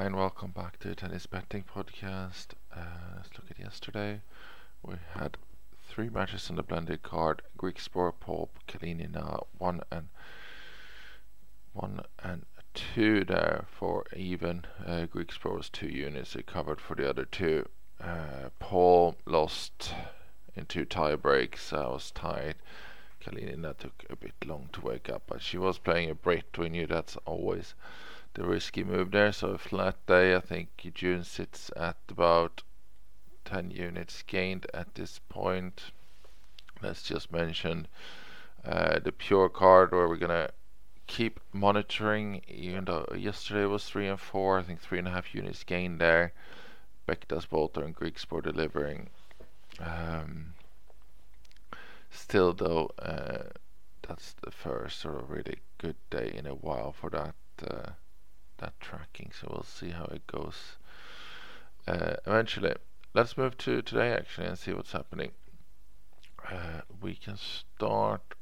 Hi and welcome back to Tennis Betting Podcast. Uh, let's look at yesterday. We had three matches on the blended card. Griekspoor, Paul, Kalinina, one and one and two there for even. Uh, Griekspoor was two units. They covered for the other two. Uh, Paul lost in two tie breaks. I was tied. Kalinina took a bit long to wake up, but she was playing a Brit. We knew that's always the risky move there. So a flat day, I think June sits at about 10 units gained at this point. Let's just mention uh, the pure card where we're gonna keep monitoring. Even though yesterday was three and four, I think three and a half units gained there. Bektas, Boulter, and Griekspoor delivering. Um, still, though, uh, that's the first sort of really good day in a while for that. Uh, that tracking so we'll see how it goes. Uh, eventually let's move to today actually and see what's happening. Uh, we can start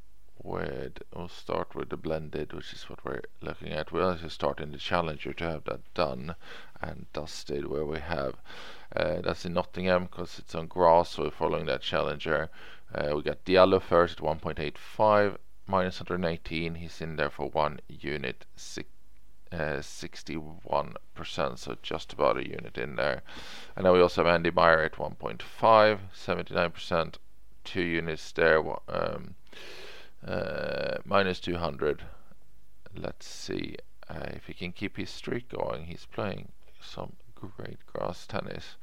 with we'll start with the blended which is what we're looking at. We'll also start in the challenger to have that done and dusted where we have uh, that's in Nottingham because it's on grass so we're following that challenger. Uh, we got Diallo first at 1.85 minus 118 he's in there for one unit six 61%, uh, so just about a unit in there. And then we also have Andy Murray at 1.5, 79%, two units there, um, uh, minus 200. Let's see uh, if he can keep his streak going. He's playing some great grass tennis.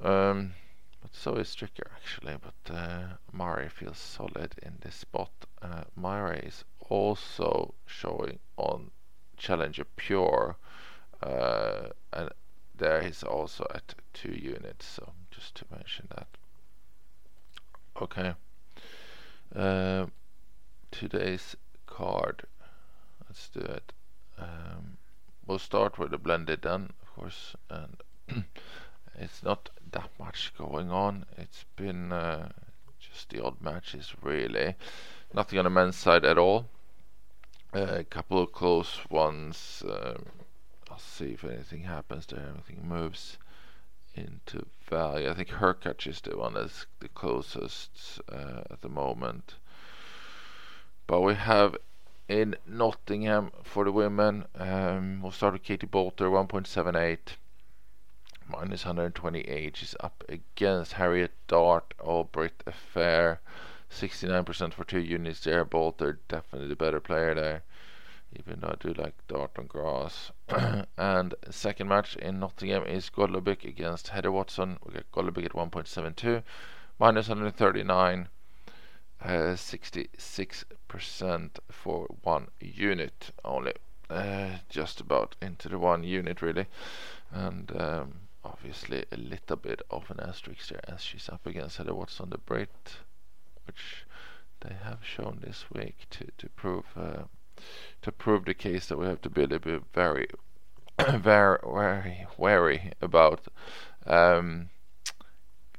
Um, but so is Stricker actually, but uh, Murray feels solid in this spot. Uh, Murray is also showing on Challenger Pure, uh, and there he's also at two units. So just to mention that. Okay. Uh, today's card. Let's do it. Um, we'll start with the blended then, of course, and it's not that much going on. It's been uh, just the odd matches, really. Nothing on the men's side at all a couple of close ones. Um, I'll see if anything happens there. Anything moves into value. I think Hurkacz is the one that's the closest uh, at the moment. But we have in Nottingham for the women. Um, we'll start with Katie Boulter, 1.78 minus 128. She's up against Harriet Dart, All Brit Affair. 69% for two units there. Both are definitely the better player there. Even though I do like Dart and Grass. and second match in Nottingham is Golubic against Heather Watson. We get Golubic at 1.72. Minus 139. Uh, 66% for one unit only. Uh, just about into the one unit really. And um, obviously a little bit of an asterisk there as she's up against Heather Watson the Brit which they have shown this week to to prove uh, to prove the case that we have to be a little bit very very very wary about um,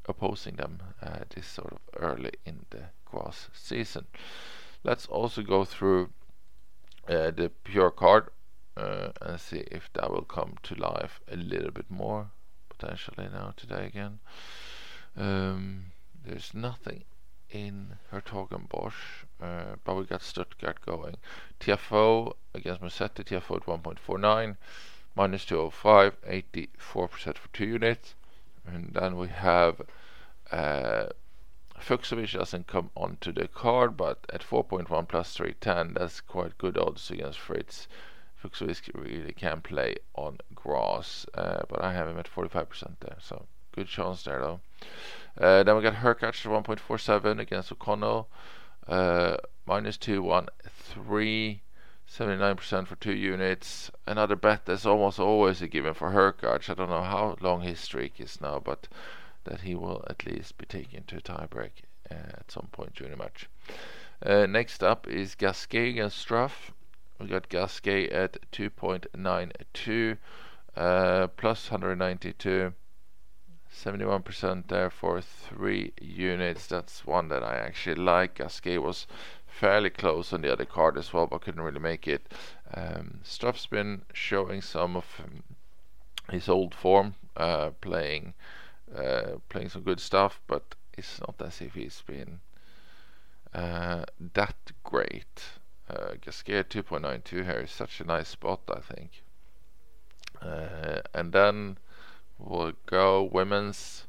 opposing them uh, this sort of early in the grass season. Let's also go through uh, the pure card uh, and see if that will come to life a little bit more potentially now today again. Um, there's nothing in Hertogenbosch, uh, but we got Stuttgart going. Tiafoe against Musetti, Tiafoe at 1.49, minus 205, 84% for two units. And then we have uh, Fucsovics doesn't come onto the card, but at 4.1 plus 310, that's quite good odds against Fritz. Fucsovics really can play on grass, uh, but I have him at 45% there, so good chance there though. Uh, then we got Hurkacz 1.47 against O'Connell. Uh, minus 213. 79% for two units. Another bet that's almost always a given for Hurkacz. I don't know how long his streak is now, but that he will at least be taken to a tiebreak uh, at some point during the match. Uh, next up is Gasquet against Struff. We got Gasquet at 2.92 uh, plus 192. 71% there for three units. That's one that I actually like. Gasquet was fairly close on the other card as well, but couldn't really make it. Um, Struff's been showing some of um, his old form, uh, playing uh, playing some good stuff, but it's not as if he's been uh, that great. Uh, Gasquet 2.92 here is such a nice spot, I think. Uh, and then we'll go women's,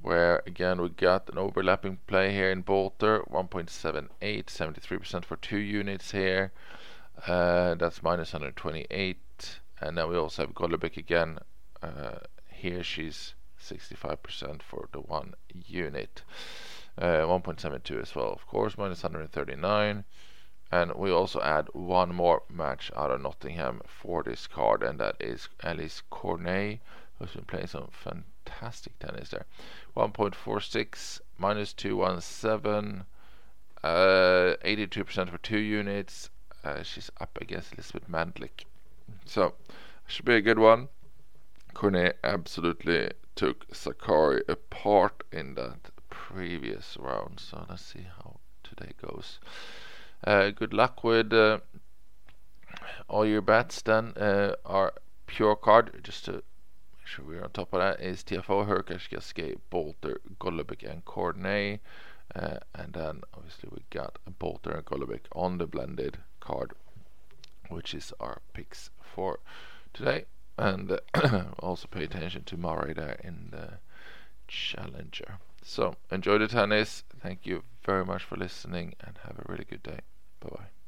where again we got an overlapping play here in Boulter 1.78, 73% for two units here. Uh, that's minus 128. And then we also have Golubic again. Uh, here she's 65% for the one unit. Uh, 1.72 as well, of course, minus 139. And we also add one more match out of Nottingham for this card, and that is Alize Cornet, who's been playing some fantastic tennis there. 1.46 minus 217, uh, 82% for two units. Uh, she's up against Elizabeth Mandlik. So, should be a good one. Cornet absolutely took Sakkari apart in that previous round. So let's see how today goes. Uh, good luck with uh, all your bets. Then uh, our pure card, just to we're on top of that, is Tiafoe, Hurkacz, Gasquet, Boulter, Golubic, and Cornet. Uh, and then obviously we got Boulter and Golubic on the blended card, which is our picks for today. And uh, also pay attention to Murray there in the Challenger. So enjoy the tennis. Thank you very much for listening and have a really good day. Bye bye.